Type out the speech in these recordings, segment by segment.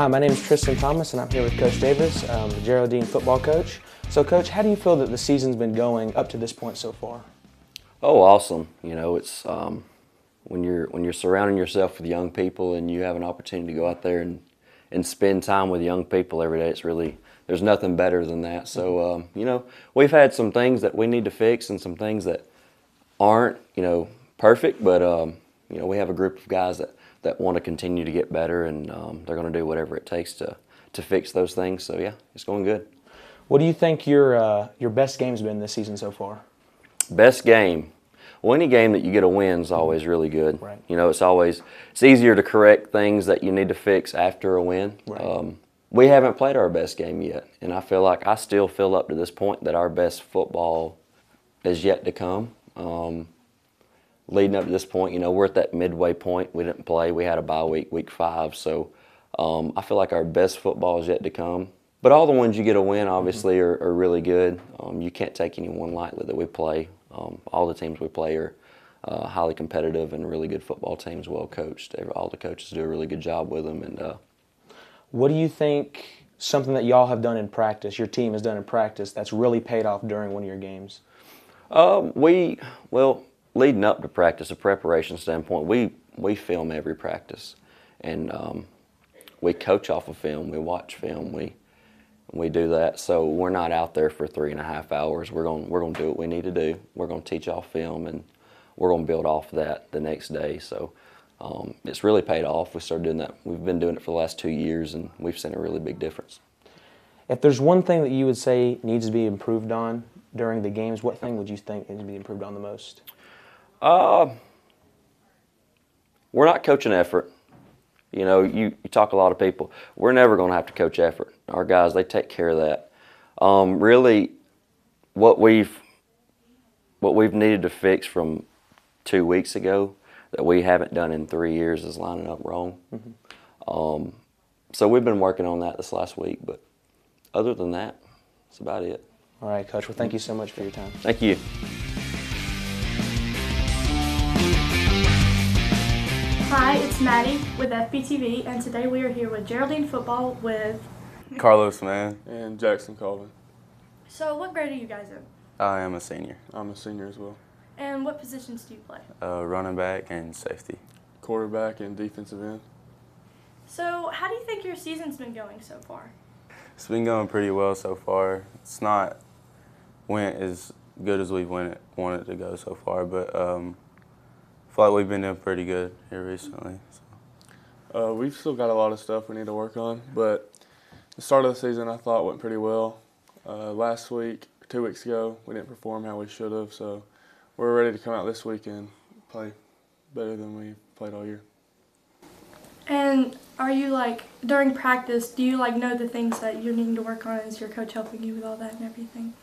Hi, my name is Tristan Thomas, and I'm here with Coach Davis, um, the Geraldine football coach. So, Coach, how do you feel that the season's been going up to this point so far? Oh, awesome! You know, it's um, when you're when you're surrounding yourself with young people and you have an opportunity to go out there and and spend time with young people every day. It's really there's nothing better than that. So um, you know, we've had some things that we need to fix and some things that aren't you know perfect, but um, you know we have a group of guys that that want to continue to get better and um, they're going to do whatever it takes to to fix those things. So yeah, it's going good. What do you think your uh, your best game's been this season so far? Best game. Well, any game that you get a win is always really good. Right. You know, it's always it's easier to correct things that you need to fix after a win. Right. Um, we haven't played our best game yet, and I feel like I still feel up to this point that our best football is yet to come. Um, leading up to this point, you know, we're at that midway point. We didn't play. We had a bye week, week five, so um, I feel like our best football is yet to come. But all the ones you get a win, obviously, are, are really good. Um, you can't take any one lightly that we play. Um, all the teams we play are uh, highly competitive and really good football teams, well coached. All the coaches do a really good job with them, and uh, What do you think something that y'all have done in practice, your team has done in practice, that's really paid off during one of your games? Um, we well leading up to practice, a preparation standpoint, we we film every practice, and um, we coach off of film. We watch film. We we do that. So we're not out there for three and a half hours. We're going we're going to do what we need to do. We're going to teach off film, and we're going to build off that the next day. So. Um, it's really paid off. We started doing that. We've been doing it for the last two years, and we've seen a really big difference. If there's one thing that you would say needs to be improved on during the games, what thing would you think needs to be improved on the most? Uh, we're not coaching effort. You know, you, you talk a lot of people. We're never going to have to coach effort. Our guys, they take care of that. Um, really, what we've what we've needed to fix from two weeks ago that we haven't done in three years is lining up wrong. Um, so we've been working on that this last week, but other than that, that's about it. All right, Coach. Well, thank you so much for your time. Thank you. Hi, it's Maddie with FBTV, and today we are here with Geraldine Football with. Carlos Mann. and Jackson Colvin. So, what grade are you guys in? I am a senior. I'm a senior as well. And what positions do you play? Uh, running back and safety. Quarterback and defensive end. So, how do you think your season's been going so far? It's been going pretty well so far. It's not went as good as we went it, wanted to go so far, but um, I feel like we've been doing pretty good here recently. So. Uh, we've still got a lot of stuff we need to work on, but the start of the season I thought went pretty well. Uh, last week, two weeks ago, we didn't perform how we should have, so we're ready to come out this week and play better than we played all year. And are you like, during practice, do you like know the things that you're needing to work on? Is your coach helping you with all that and everything?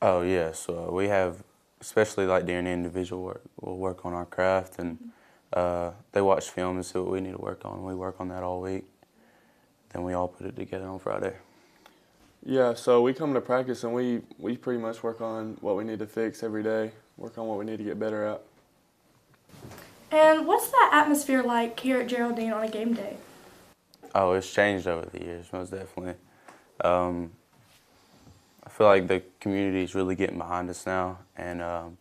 Oh yeah, so we have, especially like during individual work, we'll work on our craft and uh, they watch film and see what we need to work on. We work on that all week. Then we all put it together on Friday. Yeah, so we come to practice and we, we pretty much work on what we need to fix every day, work on what we need to get better at. And what's that atmosphere like here at Geraldine on a game day? Oh, it's changed over the years, most definitely. Um, I feel like the community is really getting behind us now, and um,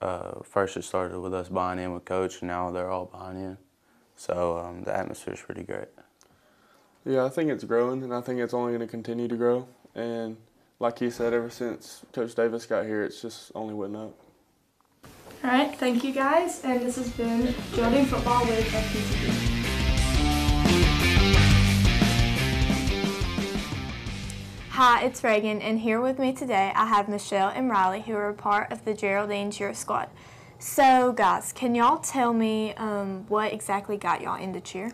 uh, first it started with us buying in with coach, and now they're all buying in. So um, the atmosphere is pretty great. Yeah, I think it's growing, and I think it's only going to continue to grow. And like he said, ever since Coach Davis got here, it's just only went up. All right, thank you guys, and this has been Geraldine Football with FBTV. Hi, it's Reagan, and here with me today I have Michelle and Riley, who are a part of the Geraldine Cheer Squad. So, guys, can y'all tell me um, what exactly got y'all into cheer?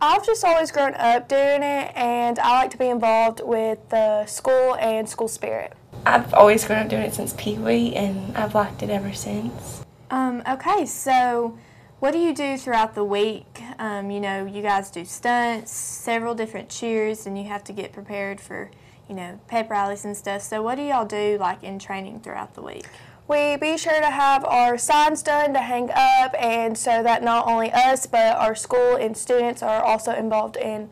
I've just always grown up doing it, and I like to be involved with the school and school spirit. I've always grown up doing it since Pee Wee, and I've liked it ever since. Um, okay, so what do you do throughout the week? Um, you know, you guys do stunts, several different cheers, and you have to get prepared for, you know, pep rallies and stuff. So, what do y'all do like in training throughout the week? We be sure to have our signs done to hang up, and so that not only us but our school and students are also involved in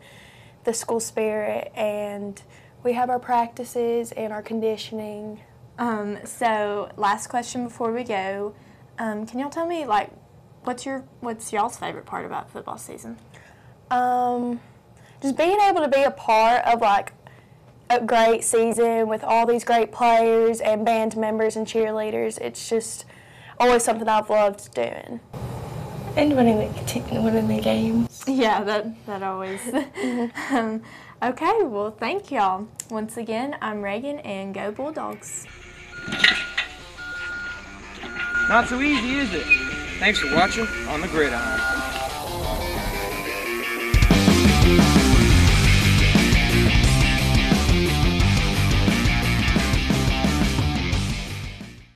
the school spirit, and we have our practices and our conditioning. Um, so last question before we go, um, can y'all tell me like what's your what's y'all's favorite part about football season? Um, just being able to be a part of like a great season with all these great players and band members and cheerleaders. It's just always something I've loved doing. And winning the, winning the games. Yeah, that that always. um, okay, well, thank y'all once again. I'm Reagan, and go Bulldogs. Not so easy, is it? Thanks for watching on the Gridiron.